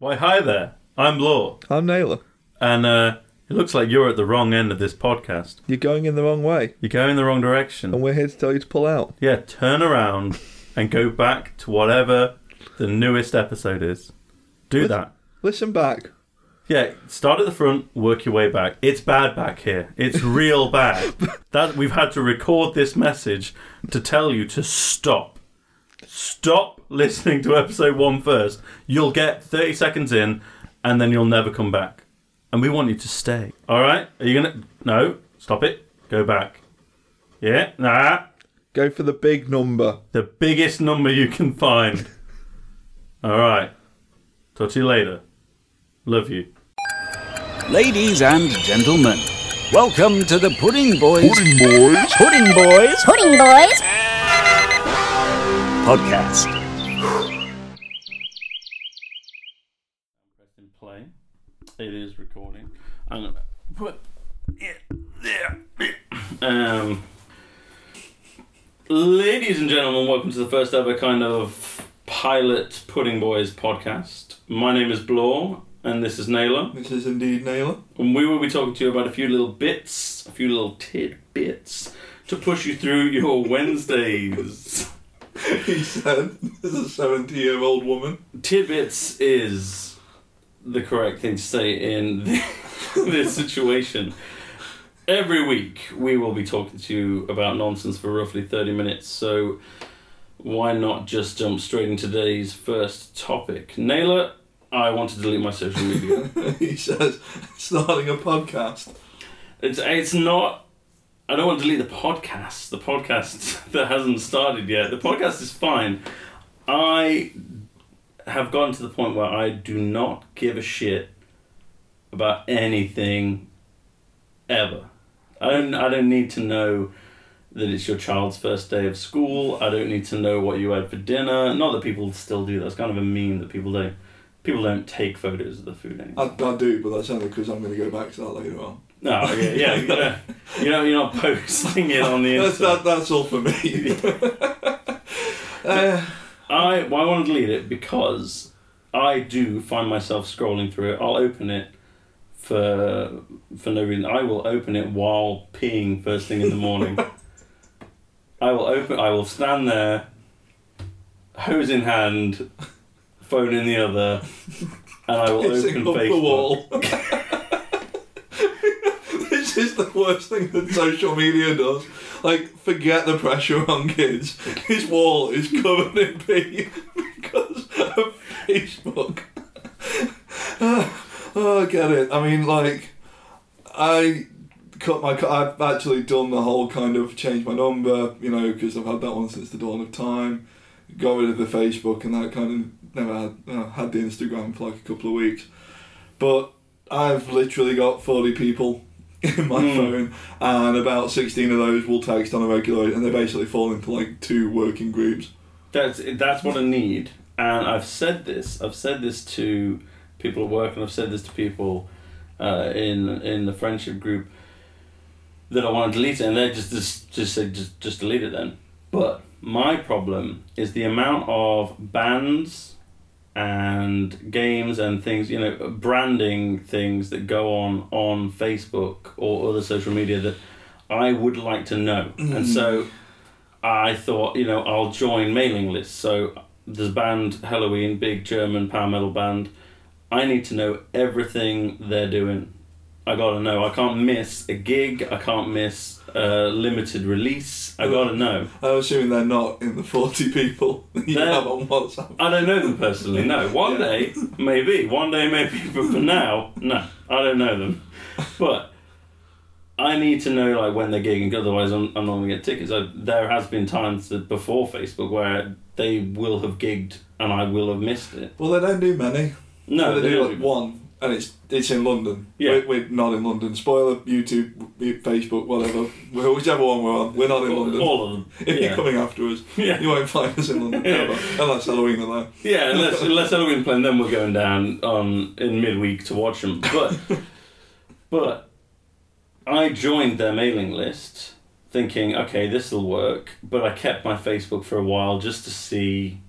Why, hi there. I'm Law, I'm Naylor. and uh, it looks like you're at the wrong end of this podcast. You're going in the wrong way, You're going the wrong direction. and we're here to tell you to pull out. Yeah, turn around and go back to whatever the newest episode is. Do that. Listen back. Yeah, start at the front, work your way back. It's bad back here. It's real bad. That we've had to record this message to tell you to stop. Stop listening to episode one first. You'll get 30 seconds in and then you'll never come back. And we want you to stay. All right? Are you going to No, stop it. Go back. Yeah? Nah. Go for the big number. The biggest number you can find. All right. Talk to you later. Love you. Ladies and gentlemen, welcome to the Pudding Boys Pudding boys. Pudding Boys Pudding Boys. Podcast. in play. It is recording. I'm gonna put it there. Um, ladies and gentlemen, welcome to the first ever kind of pilot Pudding Boys podcast. My name is Blore, and this is Naylor, This is indeed Naylor. and we will be talking to you about a few little bits, a few little tidbits to push you through your Wednesdays. he said, "There's a 70-year-old woman." tidbits is the correct thing to say in the, this situation. Every week we will be talking to you about nonsense for roughly 30 minutes, so why not just jump straight into today's first topic? Naylor, I want to delete my social media. he says, "Starting a podcast." it's, it's not. I don't want to delete the podcast. The podcast that hasn't started yet. The podcast is fine. I have gotten to the point where I do not give a shit about anything ever. I don't I don't need to know that it's your child's first day of school. I don't need to know what you had for dinner. Not that people still do that. It's kind of a meme that people don't people don't take photos of the food anymore. I, I do, but that's only because I'm going to go back to that later on. No, yeah, yeah, you know, you know, you're not posting it on the That's, internet. that, that's all for me. uh, I well, I want to delete it because I do find myself scrolling through it. I'll open it for for no reason. I will open it while peeing first thing in the morning. I will open. I will stand there, hose in hand, phone in the other, and I will hissing open Facebook. the wall. The worst thing that social media does. Like, forget the pressure on kids. His wall is covered in pee because of Facebook. oh, I get it. I mean, like, I cut my. I've actually done the whole kind of change my number, you know, because I've had that one since the dawn of time. Got rid of the Facebook and that kind of never had had the Instagram for like a couple of weeks, but I've literally got forty people in my Mm. phone, and about sixteen of those will text on a regular, and they basically fall into like two working groups. That's that's what I need, and I've said this. I've said this to people at work, and I've said this to people uh, in in the friendship group that I want to delete it, and they just just just said just just delete it then. But my problem is the amount of bands and games and things, you know, branding things that go on on Facebook or other social media that I would like to know, and mm. so. I thought, you know, I'll join mailing lists. So there's band Helloween, big German power metal band. I need to know everything they're doing. I gotta know. I can't miss a gig. I can't miss limited release. I gotta know. I'm assuming they're not in the forty people you They're- have on WhatsApp. I don't know them personally. No. One day, maybe. One day, maybe. But for now, no. I don't know them. But I need to know like when they're gigging. Otherwise, I'm, I'm not gonna get tickets. I, there has been times that before Facebook where they will have gigged and I will have missed it. Well, they don't do many. No, they, do like do- one, and it's it's in London. Yeah. we're, we're not in London. Spoiler: YouTube, Facebook, whatever. Whichever one we're on, we're not in all, London. all of them. if you're coming after us, Yeah. you won't find us in London ever, unless Helloween are there. Yeah, unless unless Helloween playing, then we're going down on in midweek to watch them. But but I joined their mailing list thinking, okay, this will work. But I kept my Facebook for a while just to see,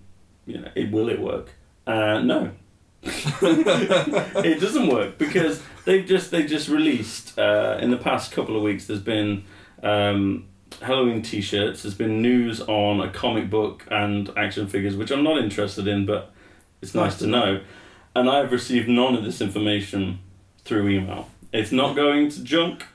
you know, it will it work? Uh, no, it doesn't work because they've just they just released uh, in the past couple of weeks. There's been um, Helloween T-shirts. There's been news on a comic book and action figures, which I'm not interested in, but it's nice to know. And I've received none of this information through email. It's not going to junk.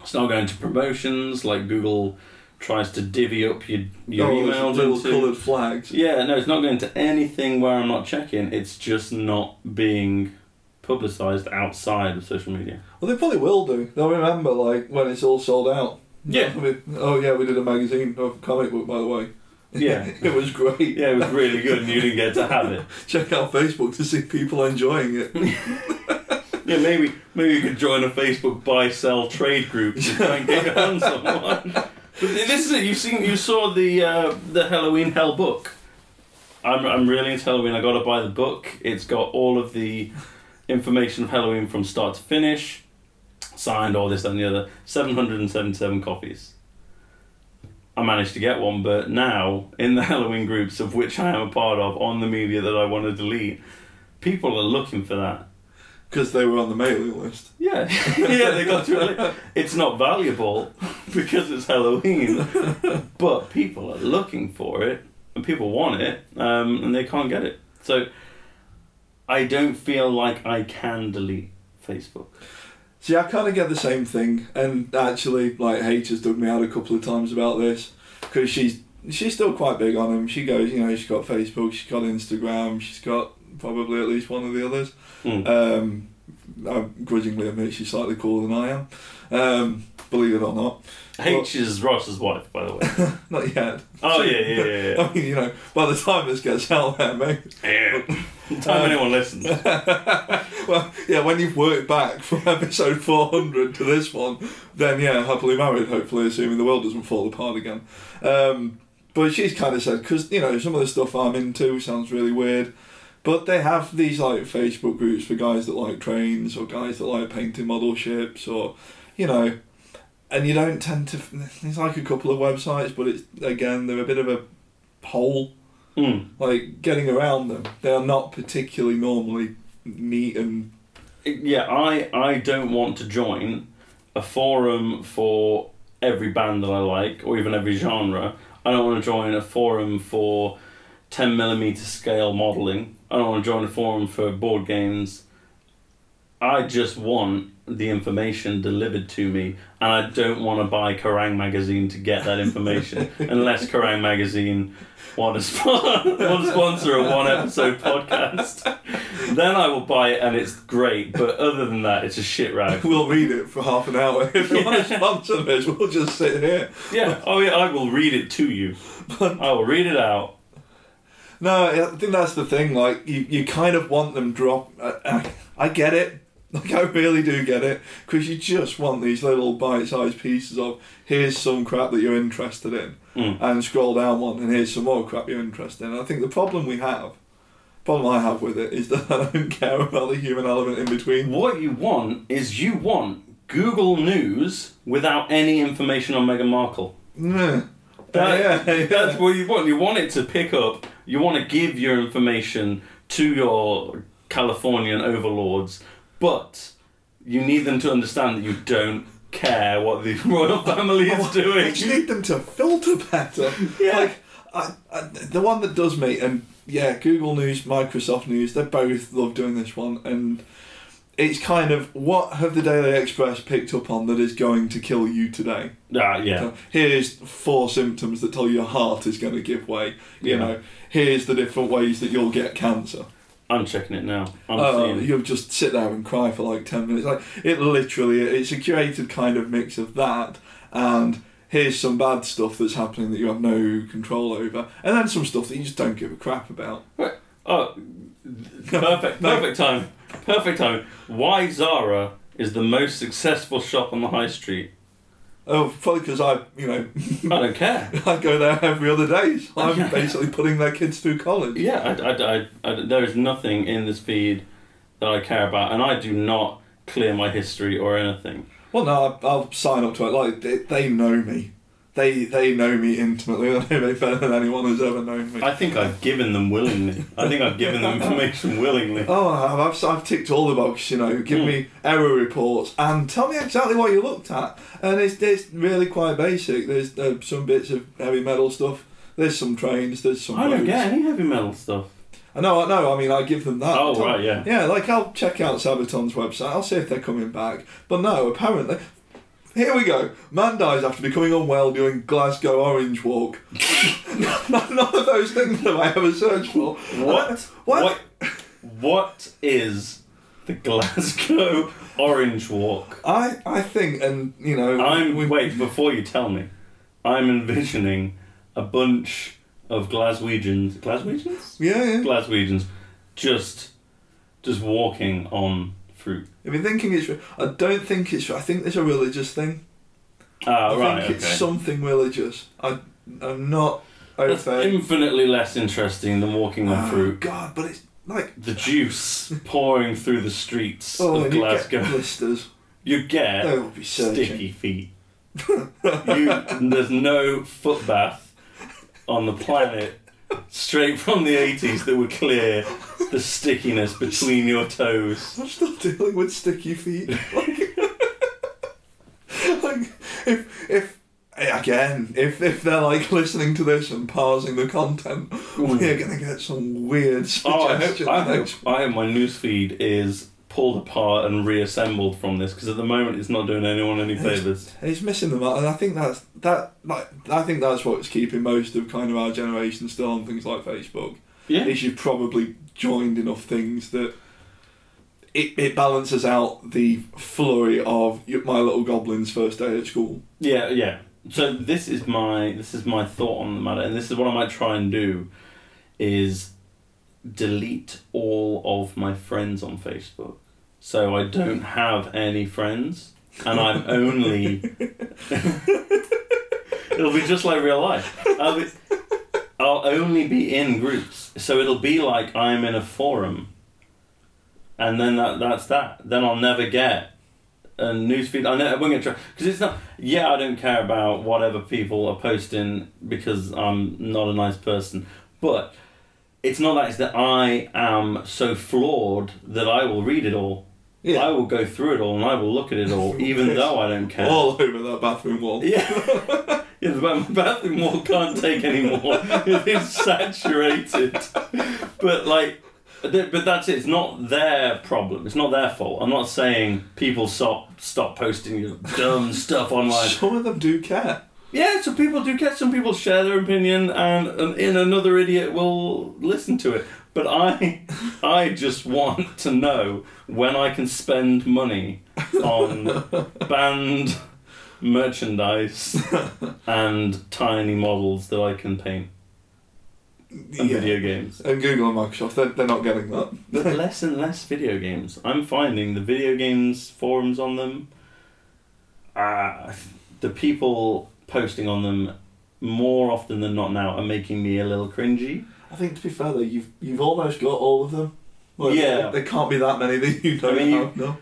It's not going to promotions like Google tries to divvy up your your oh, emails little into. coloured flags. Yeah, no, it's not going to anything where I'm not checking. It's just not being publicised outside of social media. Well, they probably will do. They'll remember, like, when it's all sold out. Yeah. I mean, oh, yeah, we did a magazine of comic book, by the way. Yeah. it was great. Yeah, it was really good and you didn't get to have it. Check out Facebook to see people enjoying it. Yeah, maybe maybe you could join a Facebook buy sell trade group to try and get on one. This is it. You've seen, you saw the uh, the Helloween Hell book. I'm I'm really into Helloween. I got to buy the book. It's got all of the information of Helloween from start to finish, signed all this and the other. Seven hundred and seventy seven copies. I managed to get one, but now in the Helloween groups of which I am a part of on the media that I want to delete, people are looking for that. Because they were on the mailing list. Yeah, yeah, they got to it. It's not valuable because it's Helloween, but people are looking for it and people want it, um, and they can't get it. So I don't feel like I can delete Facebook. See, I kind of get the same thing, and actually, like H has dug me out a couple of times about this because she's she's still quite big on him. She goes, you know, she's got Facebook, she's got Instagram, she's got probably at least one of the others. Mm. Um, I grudgingly admit she's slightly cooler than I am. Um, believe it or not, H is Ross's wife, by the way. not yet. Oh yeah, yeah, yeah. yeah. I mean, you know, by the time this gets out there, maybe. yeah. Time anyone listens. well, yeah, when you've worked back from episode 400 to this one, then yeah, happily married, hopefully, assuming the world doesn't fall apart again. Um, but she's kind of said, because, you know, some of the stuff I'm into sounds really weird, but they have these, like, Facebook groups for guys that like trains or guys that like painting model ships or, you know, and you don't tend to. There's like a couple of websites, but it's, again, they're a bit of a hole Mm. like getting around them. They are not particularly normally neat and Yeah, I I don't want to join a forum for every band that I like or even every genre. I don't want to join a forum for 10 millimeter scale modeling. I don't want to join a forum for board games. I just want the information delivered to me, and I don't want to buy Kerrang magazine to get that information unless Kerrang magazine want to, spon- want to sponsor a one episode podcast. Then I will buy it, and it's great. But other than that, it's a shit rag. we'll read it for half an hour. If they want to sponsor this, we'll just sit here. Yeah. Oh yeah. I will read it to you. I will read it out. No, I think that's the thing. Like you, you kind of want them drop. I, I, I get it. Like I really do get it because you just want these little bite-sized pieces of here's some crap that you're interested in, Mm. and scroll down one and here's some more crap you're interested in. I think the problem we have, problem I have with it is that I don't care about the human element in between. What you want is you want Google News without any information on Meghan Markle. That- yeah, yeah. That's what you want. You want it to pick up. You want to give your information to your Californian overlords, but you need them to understand that you don't care what the royal family is doing. just need them to filter better. Yeah. Like, I, I, the one that does me, and yeah, Google News, Microsoft News, they both love doing this one, and it's kind of what have the Daily Express picked up on that is going to kill you today? Ah, yeah. So here's four symptoms that tell you your heart is going to give way. You Yeah. know, here's the different ways that you'll get cancer. I'm checking it now. I'm Oh, seeing. you'll just sit there and cry for like 10 minutes. Like, it literally, it's a curated kind of mix of that and here's some bad stuff that's happening that you have no control over, and then some stuff that you just don't give a crap about. Oh, perfect, perfect time, perfect time. Why Zara is the most successful shop on the high street? Oh, probably because I, you know, I don't care. I go there every other day. So I'm Yeah. basically putting their kids through college. Yeah, I, I, I, I- there is nothing in this feed that I care about, and I do not clear my history or anything. Well, no, I- I'll sign up to it. Like they, they know me. They they know me intimately. They know me better than anyone who's ever known me. I think I've given them willingly. I think I've given them information willingly. Oh, I've, I've, I've ticked all the boxes, you know. Give Hmm. me error reports and tell me exactly what you looked at. And it's, it's really quite basic. There's uh, some bits of heavy metal stuff. There's some trains. There's some. I don't get any heavy metal stuff. I know, I know. I mean, I give them that. Oh, right, yeah. Yeah, like I'll check out Sabaton's website. I'll see if they're coming back. But no, apparently. Here we go. Man dies after becoming unwell during Glasgow Orange Walk. None of those things have I ever searched for. What? What? What? What is the Glasgow Orange Walk? I, I think, and you know, I'm we- wait before you tell me. I'm envisioning a bunch of Glaswegians, Glaswegians, Yeah, yeah. Glaswegians, just just walking on fruit. If you're thinking it's, I don't think it's. I think it's a religious thing. Ah, I right. think it's okay. something religious. I, I'm not au That's fait. infinitely less interesting than walking on Oh, fruit. God, but it's like The juice pouring through the streets oh, of and you Glasgow. get blisters. You get They will be searching. sticky feet. you, there's no foot bath on the planet straight from the 80s that would clear the stickiness between your toes. I'm still dealing with sticky feet. Like, like if if again, if if they're like listening to this and parsing the content, we're gonna get some weird Oh, I hope, suggestions. I hope, I hope my newsfeed is pulled apart and reassembled from this because at the moment it's not doing anyone any favours. He's missing the mark, and I think that's that. Like, I think that's what's keeping most of kind of our generation still on things like Facebook. Yeah. Is you've probably joined enough things that it, it balances out the flurry of my little goblin's first day at school. Yeah, yeah. So this is my this is my thought on the matter, and this is what I might try and do, is delete all of my friends on Facebook, so I don't have any friends, and I'm only. it'll be just like real life. I'll be, I'll only be in groups, so it'll be like I'm in a forum. And then that that's that. Then I'll never get a newsfeed. I never won't get because it's not. Yeah, I don't care about whatever people are posting because I'm not a nice person. But it's not that. It's that I am so flawed that I will read it all. Yeah. I will go through it all and I will look at it all, even though I don't care. all over that bathroom wall. Yeah. yeah, the ba- bathroom wall can't take anymore. It is saturated. But like, but that's it. It's not their problem. It's not their fault. I'm not saying people stop stop posting your dumb stuff online. Some of them do care. Yeah, some people do get. Some people share their opinion, and, and in another idiot will listen to it. But I, I just want to know when I can spend money on band merchandise and tiny models that I can paint and Yeah. video games. And Google and Microsoft, they're, they're not getting that. But less and less video games. I'm finding the video games forums on them. Uh, the people posting on them more often than not now are making me a little cringy. I think to be fair though, you've you've almost got all of them. Like, Yeah. There can't be that many that you don't I mean, you- have. No.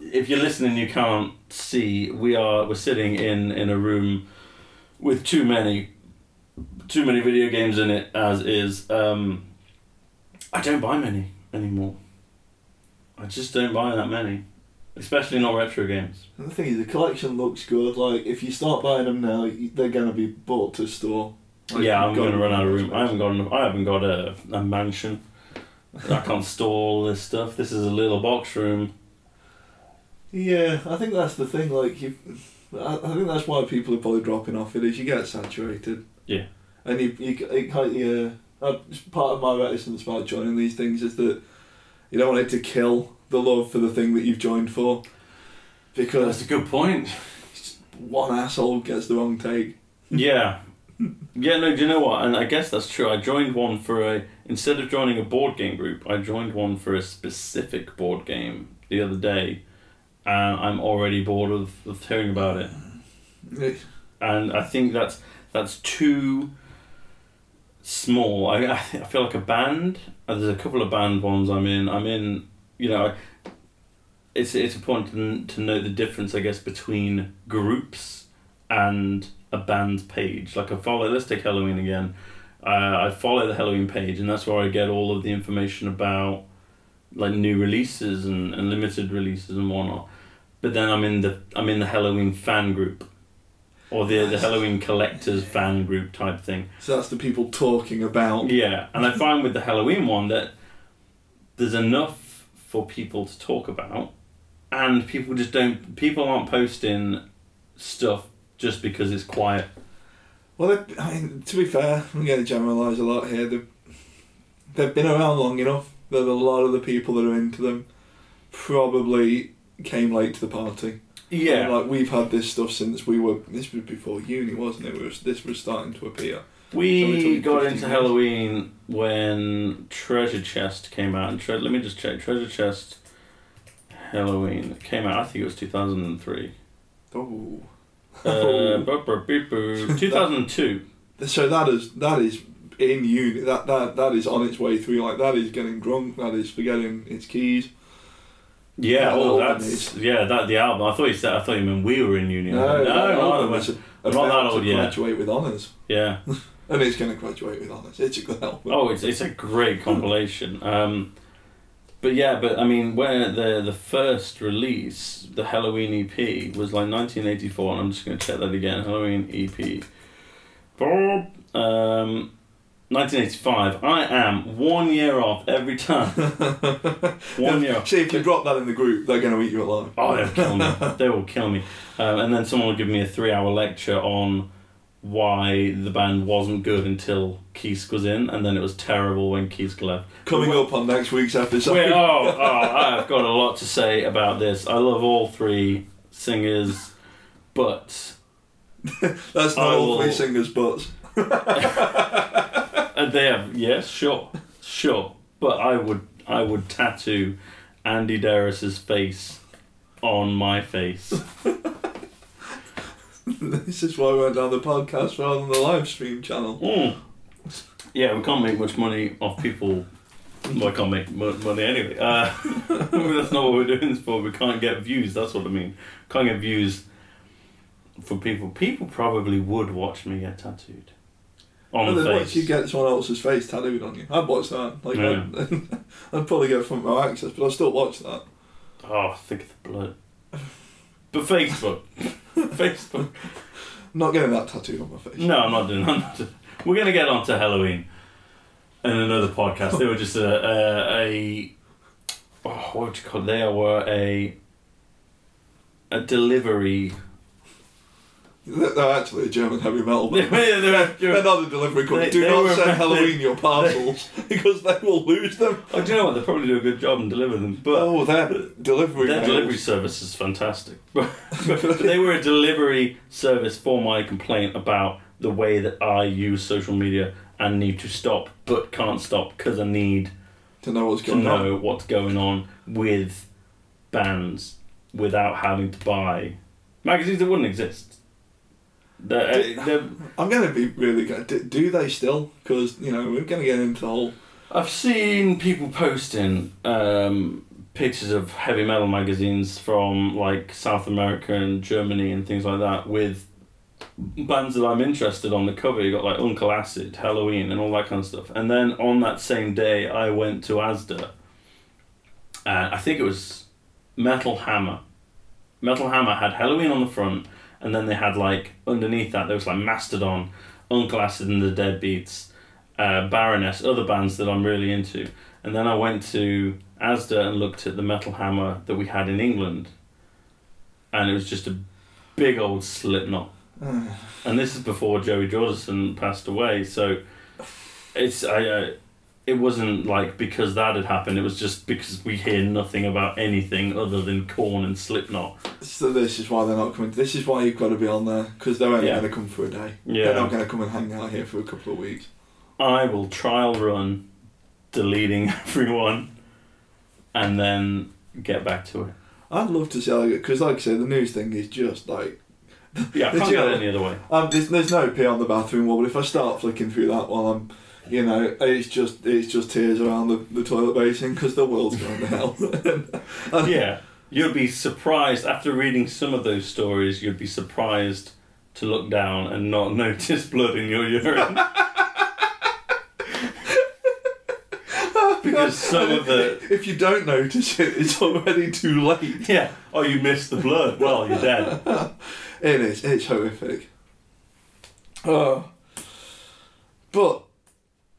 If you're listening, you can't see. We are we're sitting in in a room with too many, too many video games in it. As is, um, I don't buy many anymore. I just don't buy that many, especially not retro games. And the thing is, the collection looks good. Like if you start buying them now, they're gonna be bought to store. Like, yeah, I'm going to run out of room. space. I haven't got enough. I haven't got a, a mansion. I can't store all this stuff. This is a little box room. Yeah, I think that's the thing. Like you, I, I think that's why people are probably dropping off. It is you get saturated. Yeah. And you you it kind of, yeah. Uh, part of my reticence about joining these things is that you don't want it to kill the love for the thing that you've joined for, Because That's a good point. one asshole gets the wrong take. Yeah. Yeah, no, do you know what? And I guess that's true. I joined one for a. Instead of joining a board game group, I joined one for a specific board game the other day. And I'm already bored of, of hearing about it. And I think that's that's too small. I, I feel like a band. uh, There's a couple of band ones I'm in. I'm in, you know, I, it's, it's important to, to note the difference, I guess, between groups and a band page. Like I follow, let's take Helloween again. Uh, I follow the Helloween page, and that's where I get all of the information about like new releases and, and limited releases and whatnot. But then I'm in the I'm in the Helloween fan group, or the the Helloween collectors fan group type thing. So that's the people talking about. Yeah, and I find with the Helloween one that there's enough for people to talk about, and people just don't. People aren't posting stuff just because it's quiet. Well, I mean, to be fair, I'm going to generalise a lot here. They've, they've been around long enough that a lot of the people that are into them probably came late to the party. Yeah, Like we've had this stuff since we were. This was before uni, wasn't it? We was, this was starting to appear. We got into years. Helloween when Treasure Chest came out. And tre- let me just check. Treasure Chest Helloween came out. I think it was two thousand and three. Oh. Uh, bu- bu- 2002. So that is that is in uni. That that that is on its way through. Like that is getting drunk. That is forgetting its keys. Yeah, That oh, that's yeah. That the album. I thought you said. I thought you meant we were in uni. No, no, no, no, is I'm about not that old to yet. graduate with honours, Yeah. and it's going to graduate with honours. It's a good album. Oh, it's it's a great compilation. Um, but yeah, but I mean, where the the first release, the Helloween EP, was like 1984, and I'm just going to check that again. Helloween EP. Um, 1985. I am one year off every time. One year off. See, if you drop that in the group, they're going to eat you alive. Oh, they'll kill me. they will kill me. Um, and then someone will give me a three hour lecture on why the band wasn't good until Keith was in, and then it was terrible when Keith left. Coming up on next week's episode. Wait, oh, oh, I've got a lot to say about this. I love all three singers, but That's not I all will- three singers' butts. They have yes, sure, sure. But I would, I would tattoo Andi Deris's face on my face. this is why we went down the podcast rather than the live stream channel. Mm. Yeah, we can't make much money off people. Well, I can't make mo- money anyway. Uh, that's not what we're doing this for. We can't get views. That's what I mean. Can't get views for people. People probably would watch me get tattooed on And the then face. once you get someone else's face tattooed on you, I'd watch that. Like, Yeah. I'd, I'd probably get front row access, but I'll still watch that. Oh, think of the blood. But Facebook, Facebook. I'm not getting that tattooed on my face. No, I'm not doing. Doing. We're gonna get on to Helloween in another podcast. They were just a a, a oh, what would you call? It? They were a a delivery. They're they're actually a German heavy metal band. were- they were- They're not a delivery company. They- Do they not send Helloween your parcels because they will lose them. Oh, do you know what? They probably do a good job and deliver them, but oh, their delivery their mails. delivery service is fantastic. But, they were a delivery service for my complaint about the way that I use social media and need to stop, but can't stop because I need to know what's to going on. know what's going on with bands without having to buy magazines that wouldn't exist. Did- I'm going to be really good. Do, do they still? Because, you know, we're going to get into the whole. I've seen people posting um, pictures of heavy metal magazines from like South America and Germany and things like that with bands that I'm interested on the cover. You got like Uncle Acid, Helloween, and all that kind of stuff. And then on that same day, I went to Asda. And I think it was Metal Hammer. Metal Hammer had Helloween on the front, and then they had like underneath that there was like Mastodon, Uncle Acid and the Deadbeats, uh, Baroness, other bands that I'm really into. And then I went to Asda and looked at the Metal Hammer that we had in England, and it was just a big old Slipknot. and this is before Joey Jordison passed away, so it's I. Uh, it wasn't like because that had happened. It was just because we hear nothing about anything other than Korn and Slipknot. So this is why they're not coming. This is why you've got to be on there because they're only Yeah. going to come for a day. Yeah. They're not going to come and hang out here for a couple of weeks. I will trial run, deleting everyone, and then get back to it. I'd love to see how because, like I say, the news thing is just like Yeah, I can't go any other way. um, there's, there's no pee on the bathroom wall, but if I start flicking through that while I'm, you know, it's just it's just tears around the, the toilet basin because the world's going to hell. And- yeah, you'd be surprised after reading some of those stories. You'd be surprised to look down and not notice blood in your urine. because some of the If you don't notice it, it's already too late. yeah, oh you missed the blood. Well, you're dead. It is. It's horrific. Oh. But,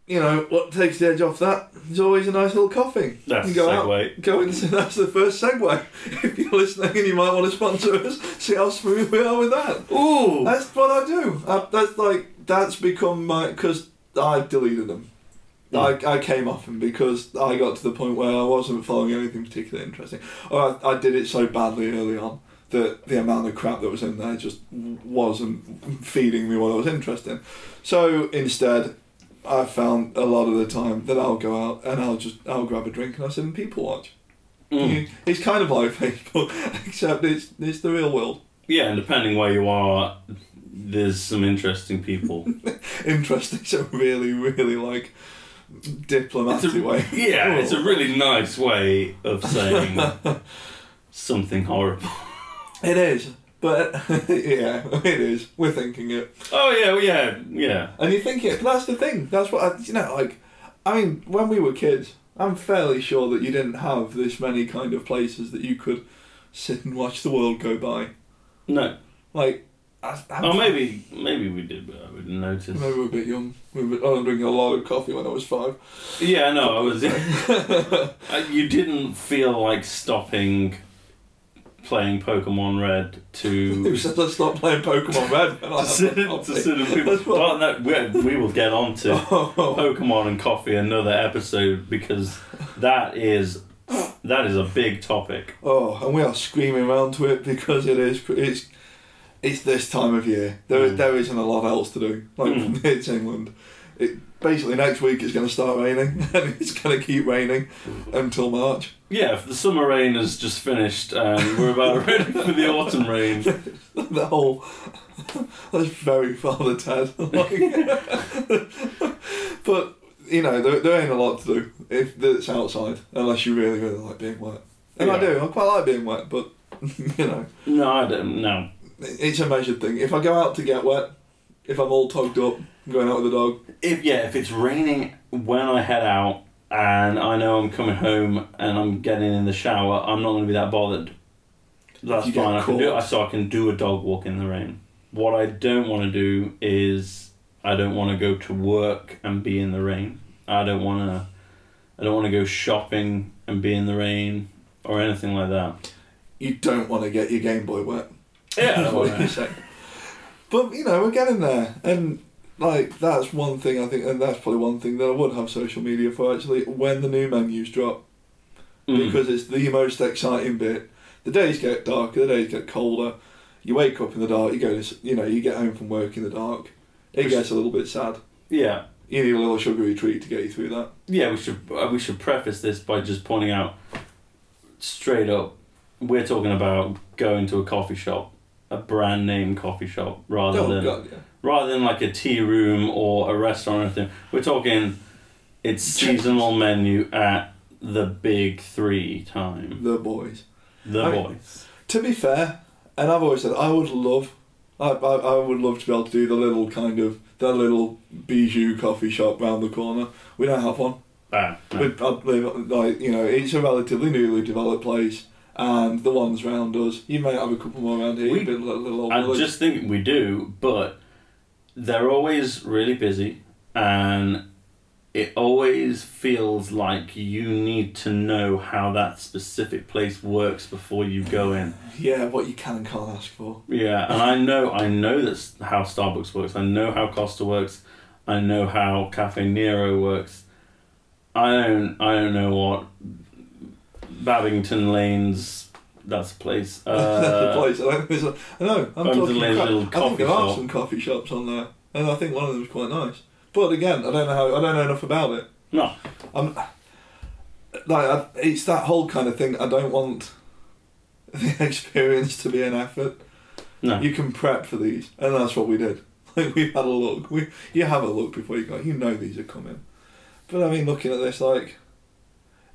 you know, what takes the edge off that is always a nice little coughing. That's you go segue. out, go into, that's the first segue. If you're listening and you might want to sponsor us, see how smooth we are with that. Ooh, That's what I do. I, that's like, that's become my, because I deleted them. I, I came off them because I got to the point where I wasn't following anything particularly interesting. Or I, I did it so badly early on that the amount of crap that was in there just wasn't feeding me what I was interested in. So instead, I found a lot of the time that I'll go out and I'll just I'll grab a drink and I'll sit and people watch. Mm. It's kind of like Facebook, except it's it's the real world. yeah, and depending where you are, there's some interesting people. Interesting, so really, really like diplomatic a, way. yeah, it's a really nice way of saying something horrible. It is, but yeah, it is. We're thinking it, Oh yeah, well, yeah, yeah. and you think it. But that's the thing. That's what I, you know. Like, I mean, when we were kids, I'm fairly sure that you didn't have this many kind of places that you could sit and watch the world go by. No. Like, I, Oh, maybe maybe we did, but I wouldn't notice. Maybe we're a bit young. We were, I was drinking a lot of coffee when I was five. Yeah, no, I was. I- you didn't feel like stopping playing Pokemon Red Who to said let's stop playing Pokemon Red? And I to sit, to sit and people. Well, no, we, we will get on to Oh, Pokemon and coffee another episode because that is that is a big topic. oh, and we are screaming around to it because it is. It's it's this time of year. There Mm. there isn't a lot else to do. Like Mm. it's England. It basically next week it's going to start raining and it's going to keep raining until March. Yeah, if the summer rain has just finished and we're about ready for the autumn rain. the whole that's very Father Ted. Like, but you know, there, there ain't a lot to do if it's outside, unless you really really like being wet. And I do. I quite like being wet, but you know, No, I don't. No. it's a measured thing. If I go out to get wet, if I'm all togged up, I'm going out with the dog. If yeah, if it's raining when I head out and I know I'm coming home and I'm getting in the shower, I'm not going to be that bothered. That's You fine. I can do caught. so. I can do a dog walk in the rain. What I don't want to do is I don't want to go to work and be in the rain. I don't want to. I don't want to go shopping and be in the rain or anything like that. You don't want to get your Game Boy wet. Yeah, That's what you're saying. But you know, we're getting there, and like that's one thing I think, and that's probably one thing that I would have social media for actually when the new menus drop. Mm. because it's the most exciting bit. The days get darker, the days get colder. You wake up in the dark. You go, to, you know, you get home from work in the dark. It gets a little bit sad. yeah, You need a little sugary treat to get you through that. Yeah, we should uh, we should preface this by just pointing out straight up we're talking about going to a coffee shop, a brand name coffee shop rather oh than god, yeah. rather than like a tea room or a restaurant or anything. We're talking it's seasonal menu at the big 3 time. The boys. The I mean- boys. To be fair, and I've always said I would love, I, I, I would love to be able to do the little kind of that little bijou coffee shop round the corner. We don't have one. Ah, no. We, live, like you know, it's a relatively newly developed place, and the ones round us, you may have a couple more around here. We- You've been a little, little I just think we do, but they're always really busy, and it always feels like you need to know how that specific place works before you go in. yeah, what you can and can't ask for. Yeah, and I know I know that's how Starbucks works. I know how Costa works. I know how Caffè Nero works. I don't I don't know what Babington Lane's that's a place. the Uh, place. I don't think there's a, I know. I'm Over talking. the crap. little I think coffee there are shop. some coffee shops on there, and I think one of them is quite nice. But again, I don't know how. I don't know enough about it. no, I'm like I, it's that whole kind of thing. I don't want the experience to be an effort. no. You can prep for these, and that's what we did. Like we had a look. We you have a look before you go. You know these are coming. But I mean, looking at this, like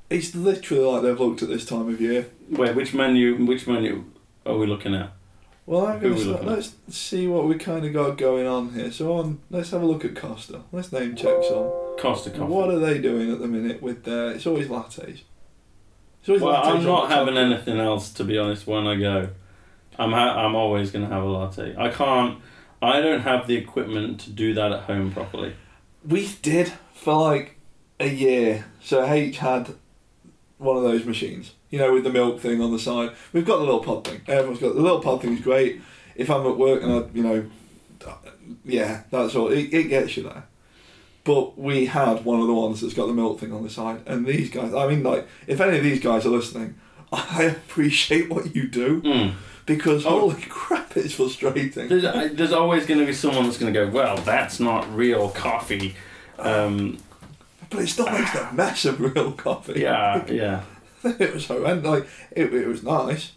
it's literally like they've looked at this time of year. Wait, which menu? Which menu are we looking at? Well, I'm Who gonna start, let's see what we kind of got going on here. So on, let's have a look at Costa. Let's name check some. Costa Coffee. What are they doing at the minute with their? It's always lattes. It's always Well, lattes I'm not having anything else to be honest. When I go, I'm ha- I'm always gonna have a latte. I can't. I don't have the equipment to do that at home properly. We did for like a year. So H had one of those machines, you know, with the milk thing on the side. We've got the little pod thing. Everyone's got the little pod thing. is great. If I'm at work and I, you know, yeah, that's all. It, it gets you there. But we had one of the ones that's got the milk thing on the side, and these guys. I mean, like, if any of these guys are listening, I appreciate what you do Mm. because Oh. holy crap, it's frustrating. There's, there's always going to be someone that's going to go, well, that's not real coffee. Um, But it still makes a mess of real coffee. yeah, yeah. it was horrendous. Like it, it was nice,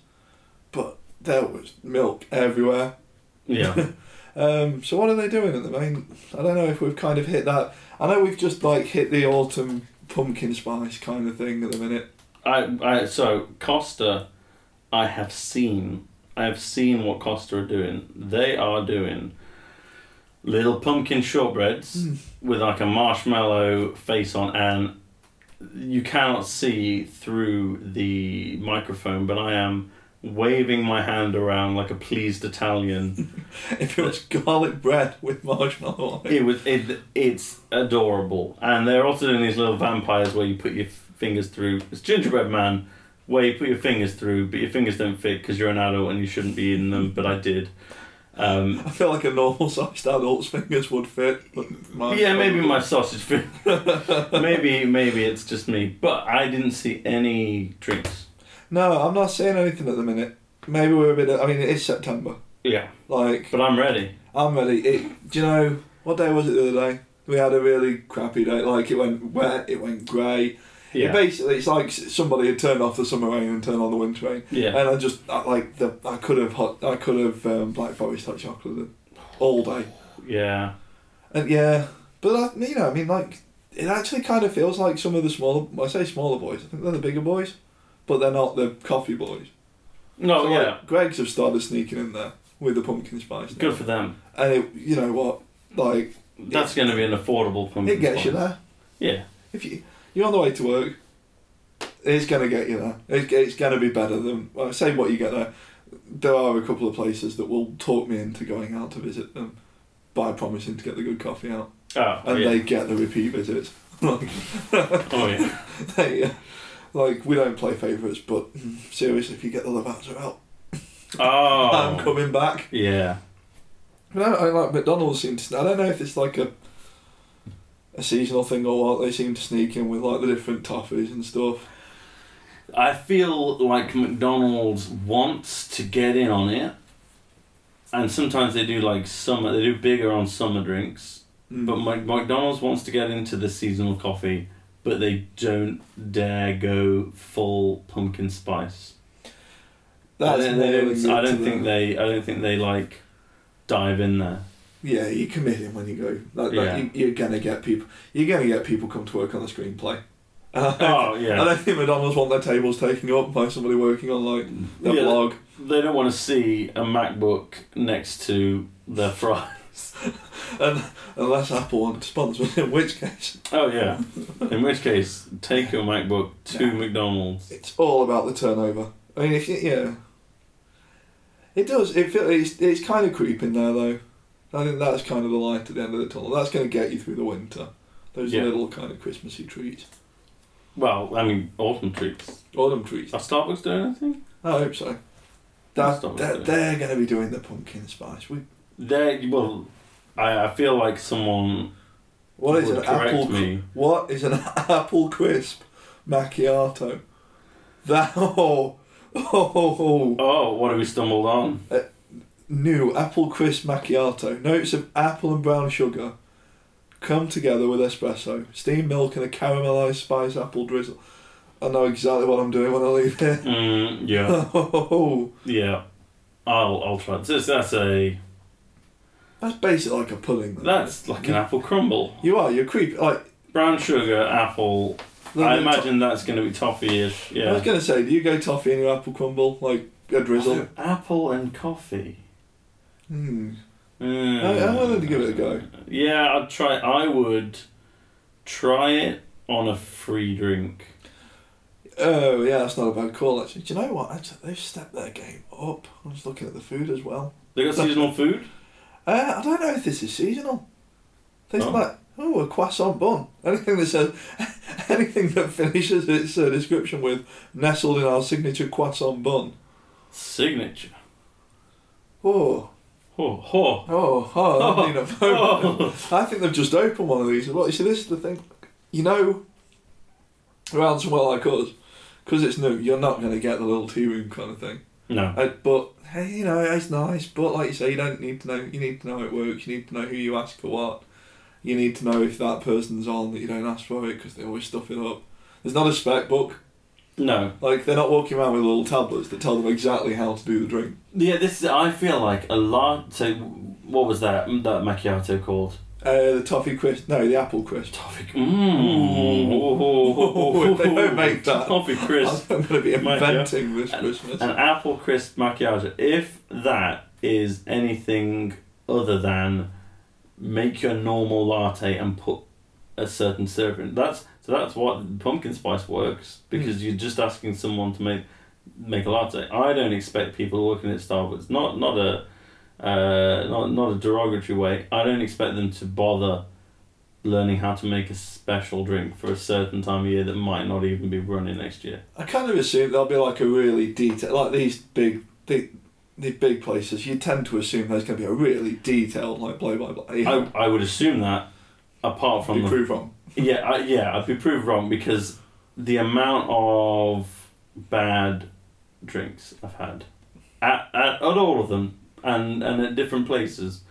but there was milk everywhere. Yeah. Um, so what are they doing at the main? I don't know if we've kind of hit that. I know we've just like hit the autumn pumpkin spice kind of thing at the minute. I, I so Costa, I have seen. I have seen what Costa are doing. They are doing little pumpkin shortbreads hmm. with like a marshmallow face on, and you cannot see through the microphone, but I am waving my hand around like a pleased Italian. If it was garlic bread with marshmallow on it, it was it. It's adorable, and they're also doing these little vampires where you put your fingers through. It's gingerbread man, where you put your fingers through, but your fingers don't fit because you're an adult and you shouldn't be in them. But I did. Um, I feel like a normal sized adult's fingers would fit. But mine yeah, maybe my sausage fit. maybe maybe it's just me, but I didn't see any drinks. No, I'm not saying anything at the minute. Maybe we're a bit. I mean, it is September. Yeah, Like but I'm ready. I'm ready. It. Do you know what day was it the other day? We had a really crappy day. Like it went wet. It went grey. It basically, it's like somebody had turned off the summer rain and turned on the winter rain. yeah. And I just I, like the I could have hot I could have um, Black Forest hot chocolate all day. Yeah, And yeah, but I, you know, I mean, like it actually kind of feels like some of the smaller. I say smaller boys. I think they're the bigger boys, but they're not the coffee boys. no, So, yeah. like, Greggs have started sneaking in there with the pumpkin spice. now. Good for them. And it, you know what, like That's going to be an affordable pumpkin. it gets you there. Yeah, If you you're on the way to work, it's gonna get you there. It's, it's gonna be better than well, say what you get there. There are a couple of places that will talk me into going out to visit them by promising to get the good coffee out, oh, and yeah. they get the repeat visits. like, oh yeah. they, uh, like we don't play favourites, but seriously, if you get the Lavazza out, Oh, I'm coming back. Yeah. But I, I like McDonald's seem to. I don't know if it's like a a seasonal thing or what. They seem to sneak in with like the different toffees and stuff. I feel like McDonald's wants to get in on it, and sometimes they do like summer. They do bigger on summer drinks, Mm. but Mc- McDonald's wants to get into the seasonal coffee, but they don't dare go full pumpkin spice. That's I don't, they I don't think the- they. I don't think they like dive in there. Yeah, you're committing when you go. Like, Yeah. like you, you're gonna get people. You're gonna get people come to work on the screenplay. I don't, Oh I yeah. don't think McDonald's want their tables taken up by somebody working on like their Yeah. blog. They don't want to see a MacBook next to their fries. And unless Apple want to sponsor, in which case Oh yeah. In which case, take your MacBook to Yeah. McDonald's. it's all about the turnover. I mean, if you, yeah, it does. It feel it's it's kind of creeping there though. I think that's kind of the light at the end of the tunnel. That's going to get you through the winter. Those Yeah. little kind of Christmassy treats, Well, I mean, autumn treats. autumn treats. Are Starbucks doing anything? I hope so. That, Stop they're, they're going to be doing the pumpkin spice. We, They well, I, I feel like someone what is would an correct apple? me. What is an apple crisp macchiato? That oh oh, oh oh, Oh, what have we stumbled on? Uh, new apple crisp macchiato. Notes of apple and brown sugar come together with espresso, steamed milk, and a caramelized spice apple drizzle. I know exactly what I'm doing when I leave here. Mm, yeah, Oh, yeah. I'll I'll try. This that's a that's basically like a pudding. Though. that's like an apple crumble. you are. You're creepy. Like Brown sugar, apple. I imagine that's going to be toffee-ish. Yeah. I was going to say, do you go toffee in your apple crumble? Like a drizzle. Oh, apple and coffee. Hmm. Mm. I- I'm willing to give it a go. Yeah, I'd try. I would try it on a free drink. Oh yeah, that's not a bad call actually. Do you know what? Actually, they've stepped their game up. I was looking at the food as well. They got seasonal food. Uh, I don't know if this is seasonal. Things Oh. like oh a croissant bun. Anything that says anything that finishes its uh, description with nestled in our signature croissant bun. Signature. Oh Oh, oh. oh oh! I, mean, Oh. I think they've just opened one of these. Well, you see, this is the thing. You know, around somewhere like us, because it's new, you're not going to get the little tea room kind of thing. No. Uh, but hey, you know, it's nice. But like you say, you don't need to know. You need to know how it works. You need to know who you ask for what. You need to know if that person's on that you don't ask for it because they always stuff it up. There's not a spec book. No. Like they're not walking around with little tablets that tell them exactly how to do the drink. Yeah, this is. I feel like a lot. So, what was that that macchiato called? Uh, the toffee crisp, no, the apple crisp. Toffee. Mmm. Ooh, they don't make that. Toffee crisp. I'm going to be inventing this And- Christmas. An apple crisp macchiato. If that is anything other than make your normal latte and put a certain syrup in, that's so that's what pumpkin spice works because you're just asking someone to make make a latte. I don't expect people working at Starbucks not not a uh, not not a derogatory way. I don't expect them to bother learning how to make a special drink for a certain time of year that might not even be running next year. I kind of assume there'll be like a really detailed, like these big, the, the big places. You tend to assume there's going to be a really detailed, like play by play. I, I would assume that apart from the wrong. Yeah, I, yeah, I'd be proved wrong because the amount of bad drinks I've had at, at, at all of them and, and at different places,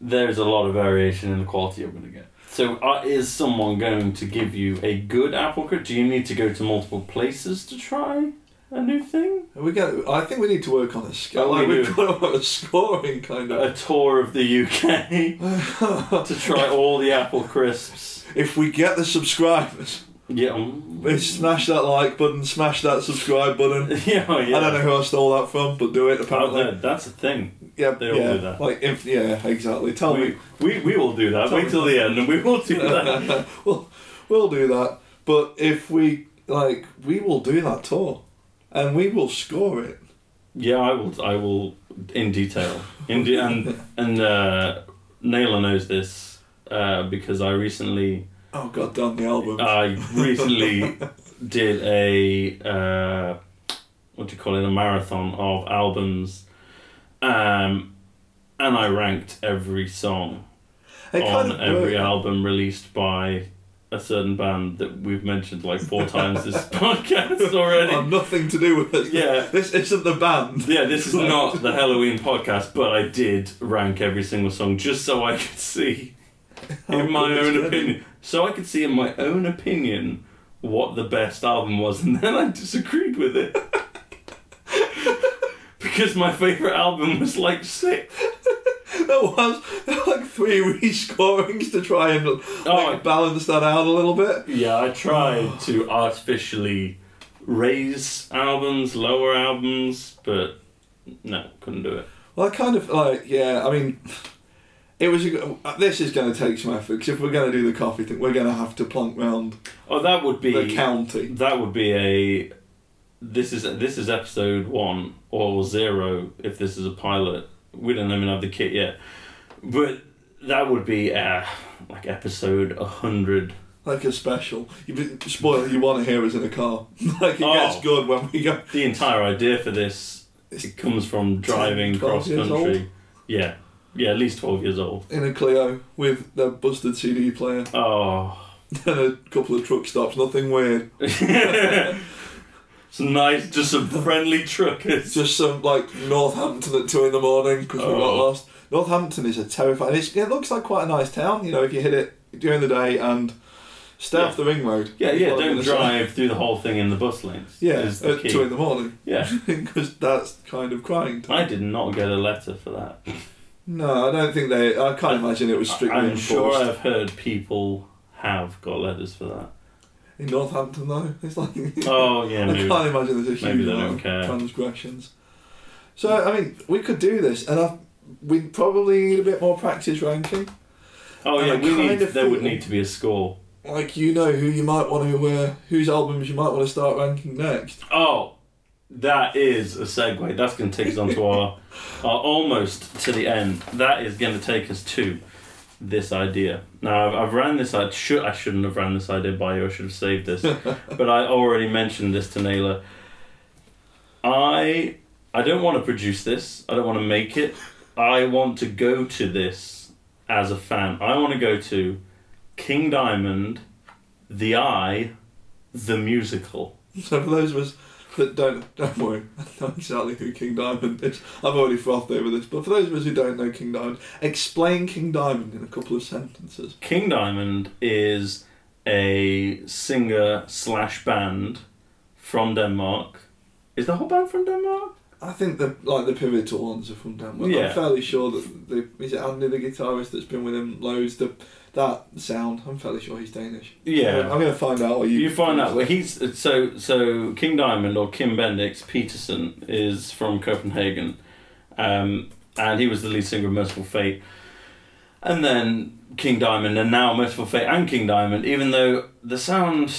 there's a lot of variation in the quality I'm going to get. So, uh, is someone going to give you a good apple crisp? Do you need to go to multiple places to try a new thing? We get. I think we need to work on a scale. Oh, we like we've got a scoring kind of A tour of the UK to try all the apple crisps. if we get the subscribers, Yeah, um, smash that like button, smash that subscribe button. yeah, oh, yeah. I don't know who I stole that from, but do it Oh, apparently. no, that's a thing. yeah, they all yeah. do that. Like if yeah, exactly. Tell we, me. we, we will do that. Tell Wait me. till the end, and we will do that. we'll we'll do that. But if we like, we will do that tour, and we will score it. yeah, I will. I will in detail. In de- and and uh, Naylor knows this uh, because I recently Oh god Done the album. I recently did a uh, what do you call it a marathon of albums, um, and I ranked every song it on every worked. album released by a certain band that we've mentioned like four times this podcast already. Oh, nothing to do with it. Yeah. This isn't the band. Yeah, this is not the Helloween podcast, but I did rank every single song just so I could see, How in my own opinion, so I could see in my own opinion what the best album was, and then I disagreed with it. because my favourite album was like six. There was there were like three rescorings to try and like, Oh. balance that out a little bit. Yeah, I tried to artificially raise albums, lower albums, but no, couldn't do it. Well, I kind of like yeah. I mean, it was. A, uh, this is going to take some effort because if we're going to do the coffee thing, we're going to have to plonk round Oh, that would be the county. That would be a. This is this is episode one or zero if this is a pilot. We don't even have the kit yet, but that would be uh, like episode hundred. Like a special. You spoil you want to hear us in a car. like it Oh. gets good when we go. The entire idea for this it comes from driving 10, cross country. Yeah, yeah, at least twelve years old. in a Clio with the busted CD player Oh, and a couple of truck stops. Nothing weird. it's nice, just some friendly truckers. Just some like Northampton at two in the morning because we got Oh. lost. Northampton is a terrifying. It's, it looks like quite a nice town. You know, if you hit it during the day and stay off the ring road. Yeah, yeah. Don't drive through the whole thing in the bus lanes. Yeah, is the at key. two in the morning Yeah, because that's kind of crying. I did not get a letter for that. No, I don't think they. I can't imagine it was strictly I'm enforced. sure I've heard people have got letters for that. In Northampton though. It's like Oh yeah, I maybe. can't imagine there's a huge they amount don't of care. transgressions. So I mean, we could do this, and I, we probably need a bit more practice ranking. Oh And yeah, I we need. kind of There would need to be a score. Like you know who you might want to, uh, whose albums you might want to start ranking next. Oh, that is a segue. That's going to take us on to our, our almost to the end. That is going to take us to this idea. Now, I've, I've ran this. I should. I shouldn't have ran this idea by you. I should have saved this. but I already mentioned this to Naylor. I I don't want to produce this. I don't want to make it. I want to go to this as a fan. I want to go to King Diamond, The Eye, the musical. So for those of us that don't don't worry, I know exactly who King Diamond is. I've already frothed over this, but for those of us who don't know King Diamond, explain King Diamond in a couple of sentences. King Diamond is a singer slash band from Denmark. Is the whole band from Denmark? I think the like the pivotal ones are from Denmark. Yeah. I'm fairly sure that the is it Andy the guitarist that's been with him loads. The that sound, I'm fairly sure he's Danish. Yeah. I'm gonna find out. You You find out. Well, he's so so. King Diamond or Kim Bendix Petersen is from Copenhagen, um, and he was the lead singer of Mercyful Fate. And then King Diamond, and now Mercyful Fate and King Diamond. Even though the sound,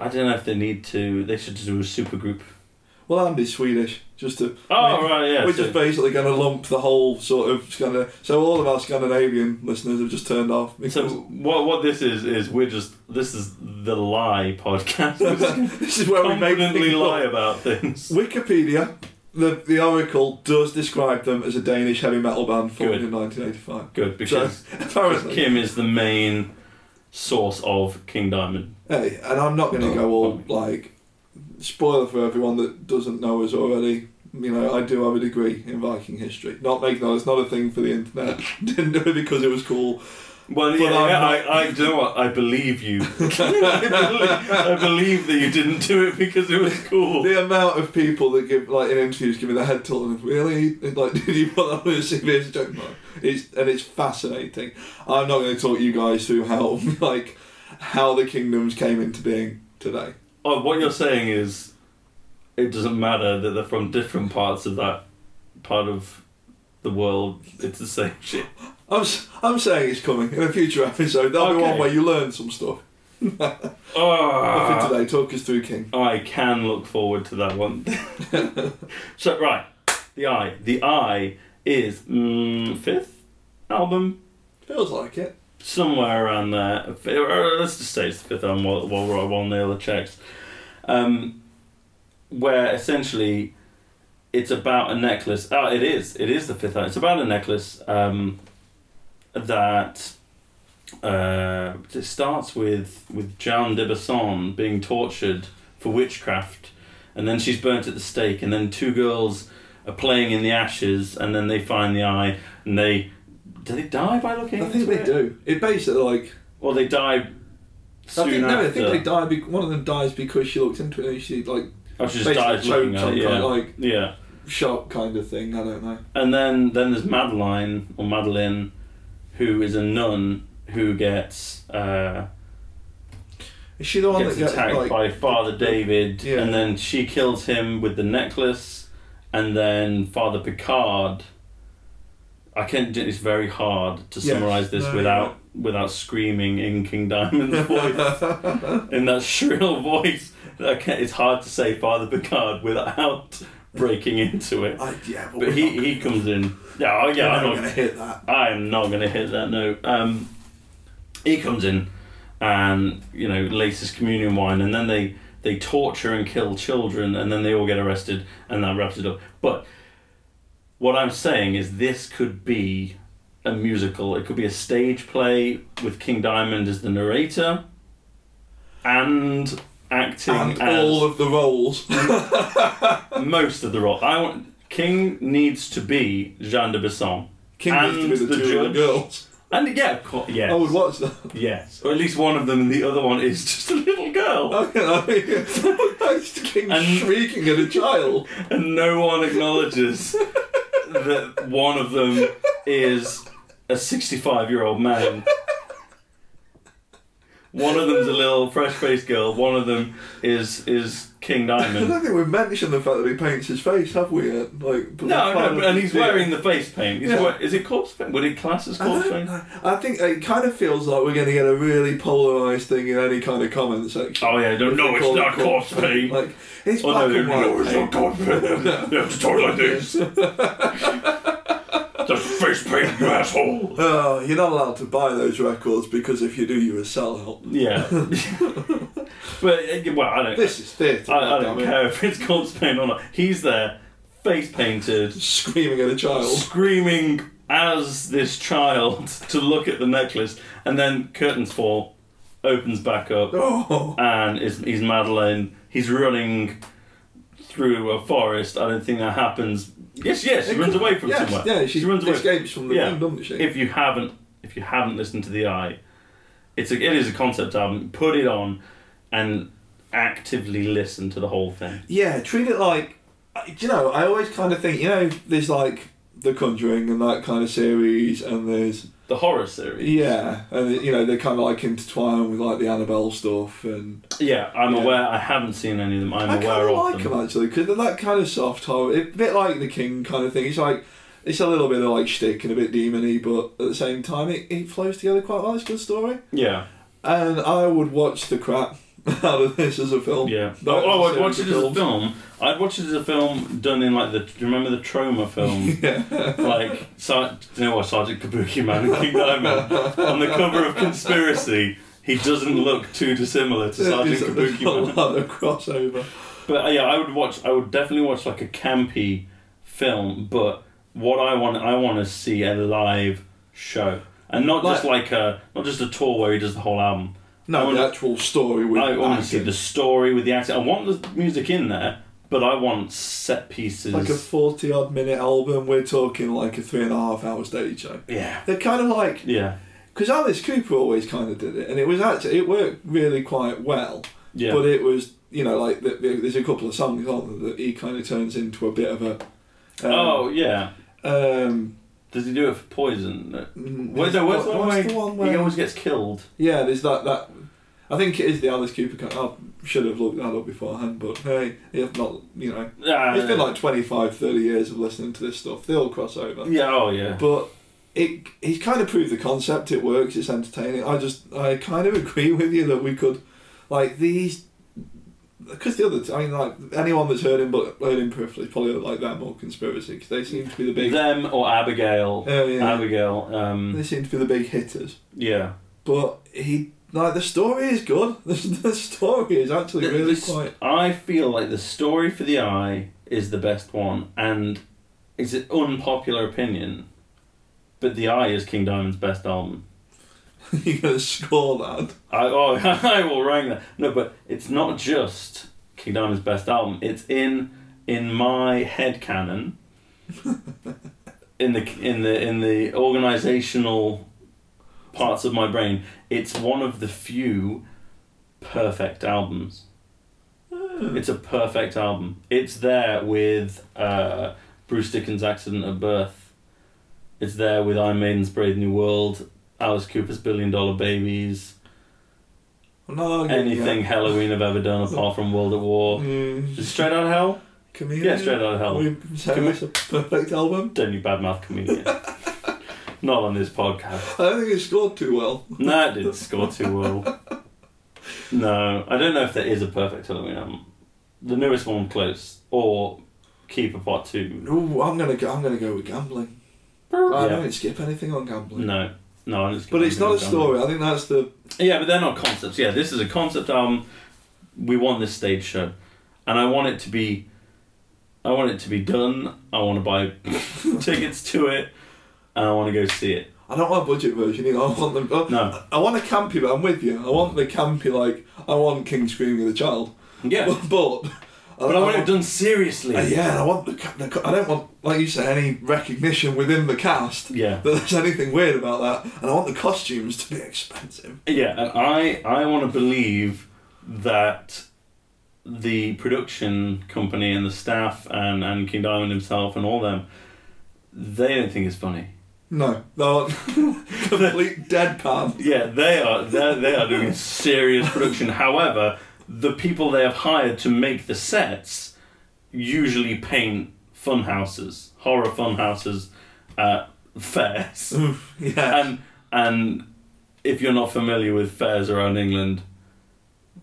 I don't know if they need to. They should do a super group. Well, Andy's Swedish, just to. Oh I mean, right, yeah. We're so- just basically going to lump the whole sort of Scandinav. So all of our Scandinavian listeners have just turned off. So what what this is is we're just this is the lie podcast. this is where we make confidently things up. lie about things. Wikipedia, the the Oracle does describe them as a Danish heavy metal band formed Good. in 1985. Good because So apparently, Kim is the main source of King Diamond. hey, and I'm not going to go all like spoiler for everyone that doesn't know us already. You know, I do have a degree in Viking history. Not making that; it's not a thing for the internet. Didn't do it because it was cool. Well, But yeah, yeah, I, I do you know what I believe you. I, believe, I believe that you didn't do it because it was cool. The amount of people that give like in interviews give me the head tilt and really like did you put that on your CV as a joke? No. It's and it's fascinating. I'm not going to talk you guys through how like how the kingdoms came into being today. Oh, what you're saying is, it doesn't matter that they're from different parts of that part of the world. It's the same shit. I'm s- I'm saying it's coming in a future episode. There'll be Okay. one where you learn some stuff. Nothing Oh, today. Talk us through King. I can look forward to that one. so right, the eye. The eye is mm, fifth album, Feels like it. somewhere around there. Let's just say it's the fifth album while while, while, while Naylor checks. Um, where essentially it's about a necklace. Oh, it is. It is the fifth album. It's about a necklace um, that uh, it starts with with Jeanne Dibasson being tortured for witchcraft, and then she's burnt at the stake, and then two girls are playing in the ashes, and then they find the eye, and they do they die by looking? I think they it? do. It basically like Or they die soon I think no. after. I think they die. One of them dies because she looks into it and she like oh, she just dies looking at it. kind of like yeah. shock kind of thing. I don't know. And then then there's Madeline or Madeline, who is a nun who gets uh, Is she the one gets that gets attacked like? by Father David, Yeah. and then she kills him with the necklace, and then Father Picard. I can't. It's very hard to Yes. summarize this No, without without screaming in King Diamond's voice, in that shrill voice. Can't, it's hard to say Father Picard without breaking into it. I, yeah, but, But he he comes in. Yeah, oh, yeah. I'm not going to hit that. I am not going to hit that note. Um, he comes in and, you know, laces communion wine, and then they, they torture and kill children, and then they all get arrested, and that wraps it up. But what I'm saying is this could be a musical. It could be a stage play with King Diamond as the narrator and acting And as all of the roles. most of the role. I want King needs to be Jeanne Dibasson. King And needs to be the, the two judge. girls. And yeah, of course, yes. I would watch that. Yes. Or at least one of them, and the other one is just a little girl. Okay, I mean, that's king And- shrieking at a child. And no one acknowledges that one of them is a 65 year old man. One of them's a little fresh faced girl. One of them is is King I Diamond. don't think we've mentioned the fact that he paints his face, have we? Yet? Like, No, no, but, and he's wearing the face paint. He's Yeah. wear- is it corpse paint? Would it class as I, corpse don't paint? know. I think it kind of feels like we're going to get a really polarised thing in any kind of comment section. Oh yeah, don't know it's not corpse paint. Like it's Oh black no, and no, white. no, it's not corpse paint. You have to talk like this. That's face paint, you asshole. Oh, you're not allowed to buy those records because if you do, you're a sellout. Yeah. but uh, well, I don't. This is theatre. I, I don't goddammit. care if it's corpse paint or not. He's there, face painted, Screaming at a child. screaming as this child to look at the necklace, and then curtains fall, opens back up, Oh, and is he's Madeline. He's running through a forest. I don't think that happens. Yes, yes, she runs away from yes, somewhere. Yeah, she, she runs away. escapes from the Yeah. thing, doesn't she? If you haven't, if you haven't listened to the Eye, it's a, it is a concept album. Put it on, and actively listen to the whole thing. yeah, treat it like. Do you know? I always kind of think you know, there's like The Conjuring and that kind of series, and there's The horror series. yeah, and you know they're kind of like intertwined with like the Annabelle stuff, and Yeah, I'm Yeah. aware. I haven't seen any of them. I'm I aware of of like them. them actually because they're that kind of soft horror, a bit like the King kind of thing. It's like it's a little bit of like shtick and a bit demony, but at the same time it, it flows together quite well. It's a good story, Yeah, and I would watch the crap out of this as a film. yeah. Oh, oh, I'd watch it as a film. I'd watch it as a film done in like the. Do you remember the Troma film? Yeah. like, Sar- do you know what Sergeant Kabuki Man and King Diamond on the cover of Conspiracy. He doesn't look too dissimilar to Sergeant Kabuki a Man. lot of crossover. But uh, yeah, I would watch. I would definitely watch like a campy film. But what I want, I want to see a live show, and not just like a not just a tour where he does the whole album. I No, wanna- the actual story with I want to see acting. the story with the acting. I want the music in there, but I want set pieces. like a forty odd minute album. We're talking like a three and a half hour stage show. yeah, They're kind of like yeah, because Alice Cooper always kind of did it, and it was actually it worked really quite well. yeah. But it was you know like the, the, there's a couple of songs on that he kind of turns into a bit of a. Um, oh yeah. Um, Does he do it for poison? Mm, Where's the, where's the one the one he where- always gets killed? Yeah, there's that that. I think it is the Alice Cooper. kind- I should have looked that up beforehand, but hey, if not, you know, Ah, it's been like 25, 30 years of listening to this stuff. They all cross over. yeah, oh yeah. But it he's kind of proved the concept. It works. It's entertaining. I just I kind of agree with you that we could, like these, because the other. T- I mean, like anyone that's heard him but heard him peripherally probably like them or conspiracy because they seem to be the big. Them or Abigail. Oh yeah. Abigail. They Um, seem to be the big hitters. yeah. But he like the story is good. The, the story is actually The- really the quite. I feel like the story for the eye is the best one, and it's an unpopular opinion, but the eye is King Diamond's best album. You're gonna score that. I oh I will rank that. No, but it's not just King Diamond's best album. It's in in my head canon. in the in the in the organizational parts of my brain, it's one of the few perfect albums. It's a perfect album. It's there with uh, Bruce Dickinson's Accident of Birth. It's there with Iron Maiden's Brave New World, Alice Cooper's Billion Dollar Babies, I'm not arguing, anything Helloween have ever done apart from World at War. Mm, Straight Out of Hell? Chameleon? Yeah, Straight Out of Hell. We Chame- a perfect album. Don't you badmouth Chameleon. Not on this podcast. I don't think it scored too well. No, it didn't score too well. No, I don't know if there is a perfect Helloween album. The newest one, close, or Keeper Part Two. Ooh, I'm gonna go. I'm gonna go with gambling. I Yeah. don't skip anything on gambling. No, no, I'm just. But it's not a story. I think that's the. Yeah, but they're not concepts. Yeah, this is a concept album. We want this stage show, and I want it to be. I want it to be done. I want to buy tickets to it, and I want to go see it. I don't want a budget version. You know, I want them. No, I want a campy, but I'm with you. I want the campy like I want King screaming at the child. yeah, But, but, but I want it done seriously. Uh, yeah, and I want the, the. I don't want, like you say, any recognition within the cast Yeah. that there's anything weird about that, and I want the costumes to be expensive. Yeah, and I I want to believe that the production company and the staff and and King Diamond himself and all them, they don't think it's funny. No, no, complete deadpan. Yeah, they are they they are doing serious production. However, the people they have hired to make the sets usually paint fun houses, horror fun houses at fairs. Yeah, And and if you're not familiar with fairs around England,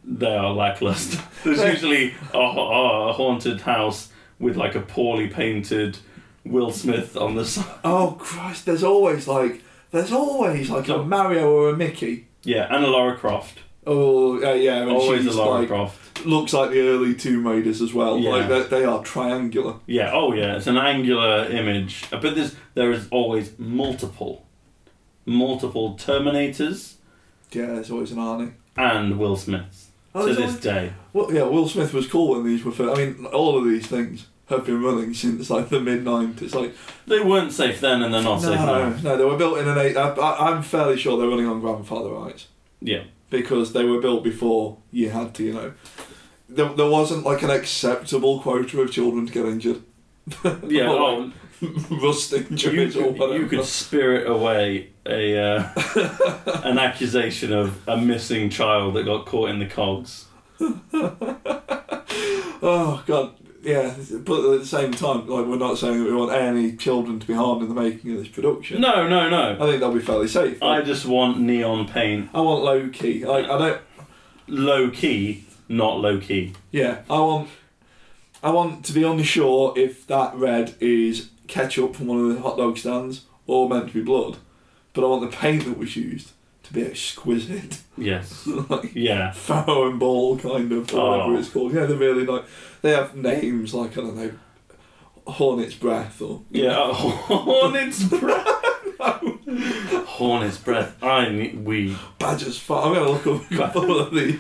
they are lackluster. There's usually a, a haunted house with like a poorly painted Will Smith on the side. Oh Christ! There's always like there's always like a Mario or a Mickey. Yeah, and a Lara Croft. Oh uh, yeah, and Always a Lara like Croft. looks like the early Tomb Raiders as well. Yeah. Like they, they are triangular. Yeah, oh yeah, it's an angular image. Uh, But there's there is always multiple multiple Terminators Yeah, there's always an Arnie. and Will Smith Oh, to this always- day. Well, yeah, Will Smith was cool when these were. First. I mean, all of these things have been running since like the mid '90s. Like They weren't safe then and they're not safe no, now. no, no, they were built in an eight. I, I, I'm fairly sure they're running on grandfather rights. Yeah. Because they were built before you had to, you know. There, there wasn't like an acceptable quota of children to get injured. Yeah, Or, like, rust you injuries or could, whatever. you could spirit away a uh, an accusation of a missing child that got caught in the cogs. Oh god, yeah. But at the same time, like we're not saying that we want any children to be harmed in the making of this production. No, no, no. I think they'll be fairly safe. I just want neon paint, I want low key. Like I don't. low key, not low key. Yeah, I want. I want to be unsure if that red is ketchup from one of the hot dog stands or meant to be blood, but I want the paint that was used to be exquisite, Yes. like Yeah. Farrow and Ball kind of, or whatever Oh. it's called. Yeah, they're really like they have names like I don't know, Hornet's Breath or Yeah. Hornet's breath. Hornet's breath. I need we Badger's Fart. I'm gonna look up a couple of these.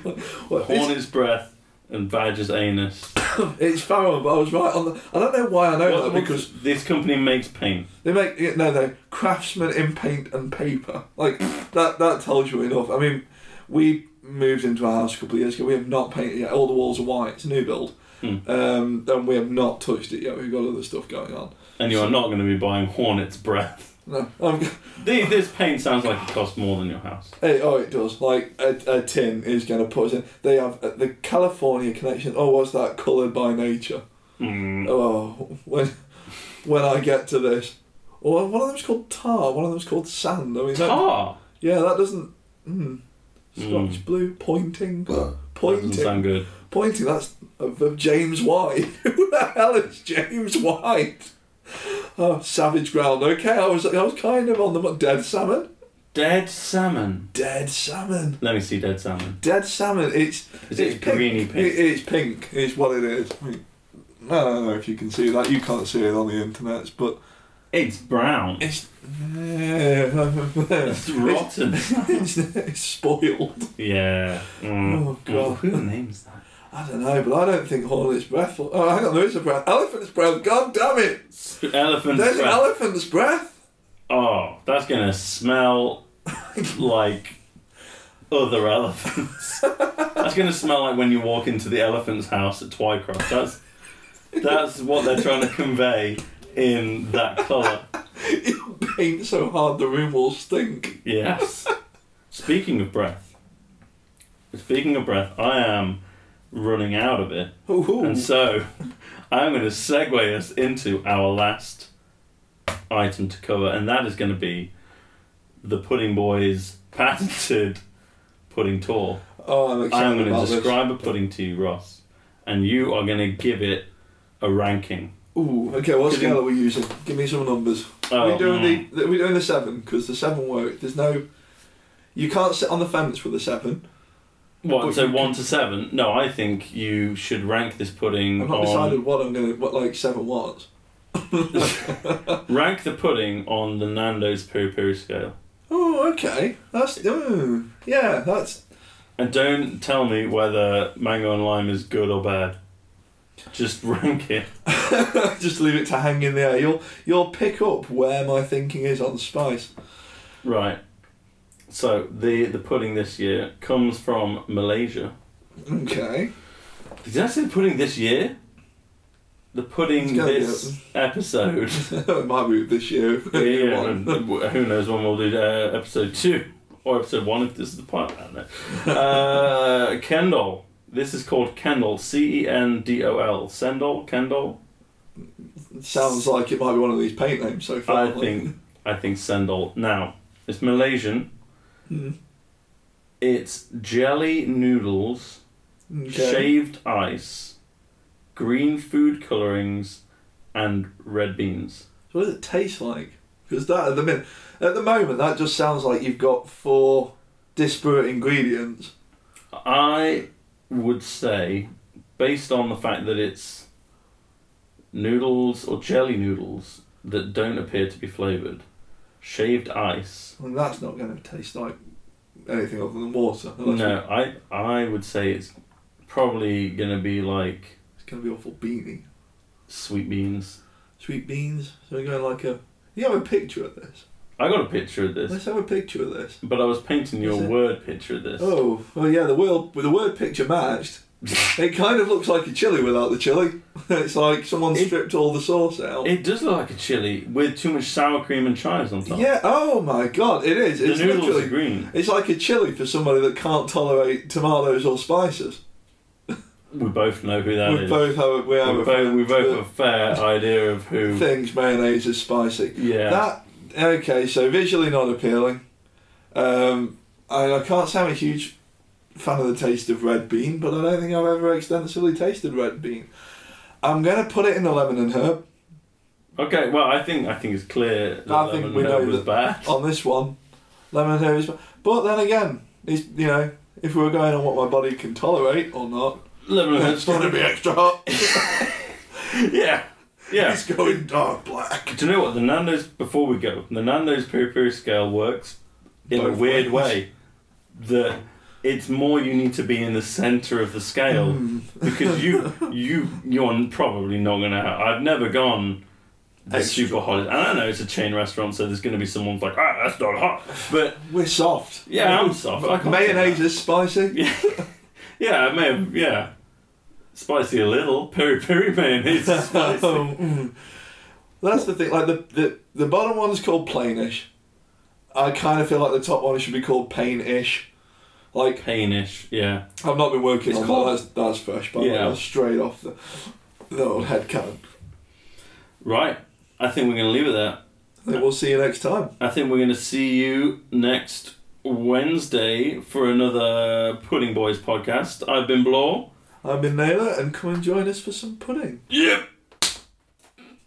What, Hornet's breath and Badger's anus. it's Farrow, but I was right on the. I don't know why I know Well, that because this company makes paint. They make yeah, no, they craftsmen in paint and paper. Like that. That tells you enough. I mean, we moved into our house a couple of years ago. We have not painted yet. All the walls are white. It's a new build, Hmm. um, and we have not touched it yet. We've got other stuff going on. And you are not going to be buying Hornet's breath. No, I'm, The- This paint sounds like it costs more than your house. Hey, oh, it does. Like a, a tin is going to put us in. They have uh, the California Collection. Oh, what's that? Coloured by nature. Mm. Oh, when when I get to this, or one of them's called tar. One of them's called sand. I mean, that, Tar. Yeah, that doesn't. Mm. Scotch Mm. blue pointing, That doesn't pointing, sound good. Pointing. That's of, of James White. Who the hell is James White? Oh, Savage Ground. Okay, I was I was kind of on the dead salmon. Dead salmon. Dead salmon. Let me see dead salmon. Dead salmon. It's Is it's it greeny pink? It, it's pink. It's what it is. I mean, I don't know if you can see that. You can't see it on the internet, but It's brown. it's It's rotten. it's, it's spoiled. yeah. Mm. Oh, God. Who names that? I don't know, but I don't think Hornet's breath. Will... Oh, hang on, there is a breath. Elephant's breath. God damn it! Elephant's There's breath. elephant's breath. oh, that's gonna smell like other elephants. that's gonna smell like when you walk into the elephant's house at Twycross. That's that's what they're trying to convey in that colour. you paint so hard the room will stink. Yes. Speaking of breath. Speaking of breath, I am running out of it. Ooh. And so I'm going to segue us into our last item to cover, and that is going to be the Pudding Boys patented pudding tour. oh, I'm excited I'm going to describe a pudding to you, Ross, and you are going to give it a ranking. Ooh, okay. What Could scale you- are we using? Give me some numbers. Oh, are we doing mm. the? Are we doing the seven? Because the seven work. There's no. You can't sit on the fence with the seven. What, But so you one to seven? No, I think you should rank this pudding I've not on. decided what I'm gonna. What like seven was. Rank the pudding on the Nando's peri peri scale. Oh, okay. That's. Oh, yeah. That's. And don't tell me whether mango and lime is good or bad. Just rank it. just leave it to hang in the air. You'll you'll pick up where my thinking is on spice. Right. So the the pudding this year comes from Malaysia. Okay. Did I say pudding this year? the pudding It's gonna be this episode. it might be this year. yeah, and who knows when we'll do uh, episode two or episode one if this is the part. I don't know. Uh, Kendall. This is called Kendall. C E N D O L. Cendol. Kendall. Sounds like it might be one of these paint names so far. I think. I think Cendol. Now it's Malaysian. Hmm. It's jelly noodles, Okay. shaved ice, green food colorings, and red beans. So what does it taste like? Because that at the minute, at the moment, that just sounds like you've got four disparate ingredients. I would say, based on the fact that it's noodles or jelly noodles that don't appear to be flavoured, shaved ice. And that's not going to taste like anything other than water. No, I I would say it's probably gonna be like It's going to be awful beany. sweet beans. Sweet beans. So we're going like a. You have a picture of this. I got a picture of this, Let's have a picture of this. but I was painting your Is it? word picture of this. Oh, well, yeah. The word the word picture matched. It kind of looks like a chili without the chili. it's like someone stripped all the sauce out. It does look like a chili with too much sour cream and chives on top. yeah. Oh my god! It is. the It's noodles literally. are green. It's like a chili for somebody that can't tolerate tomatoes or spices. We both know who that is. we both have we have we a both, we both have a fair idea of who. thinks mayonnaise is spicy. Yeah. That okay? So visually not appealing. Um, I, I can't say I'm a huge fan of the taste of red bean, but I don't think I've ever extensively tasted red bean. I'm gonna put it in the lemon and herb Okay, well, I think I think it's clear that I think we know that- bad. on this one. Lemon and herb is, fine. but then again, it's you know if we were going on what my body can tolerate or not, Lemon it's going to be extra hot. yeah, yeah. It's going dark black. Do you know what the Nando's? Before we go, the Nando's peri peri scale works in a weird ways. way. That it's more you need to be in the center of the scale Hmm. because you you you're probably not gonna. Have, I've never gone. Extra super hot. And I know it's a chain restaurant, so there's going to be someone like, ah, that's not hot. But We're soft. yeah, I'm soft. Mayonnaise is spicy. Yeah, yeah, I may have. Yeah, spicy a little. Peri peri mayonnaise is spicy. Mm. That's the thing. Like the, the the bottom one's called plainish. I kind of feel like the top one should be called pain-ish. Like Painish. Yeah. I've not been working It's on called- that. That's, that's fresh, but Yeah. that's straight off the the old head cannon. Right. I think we're going to leave it there. I think we'll see you next time. I think we're going to see you next Wednesday for another Pudding Boys podcast. I've been Blaw. I've been Naylor, and come and join us for some pudding. Yep.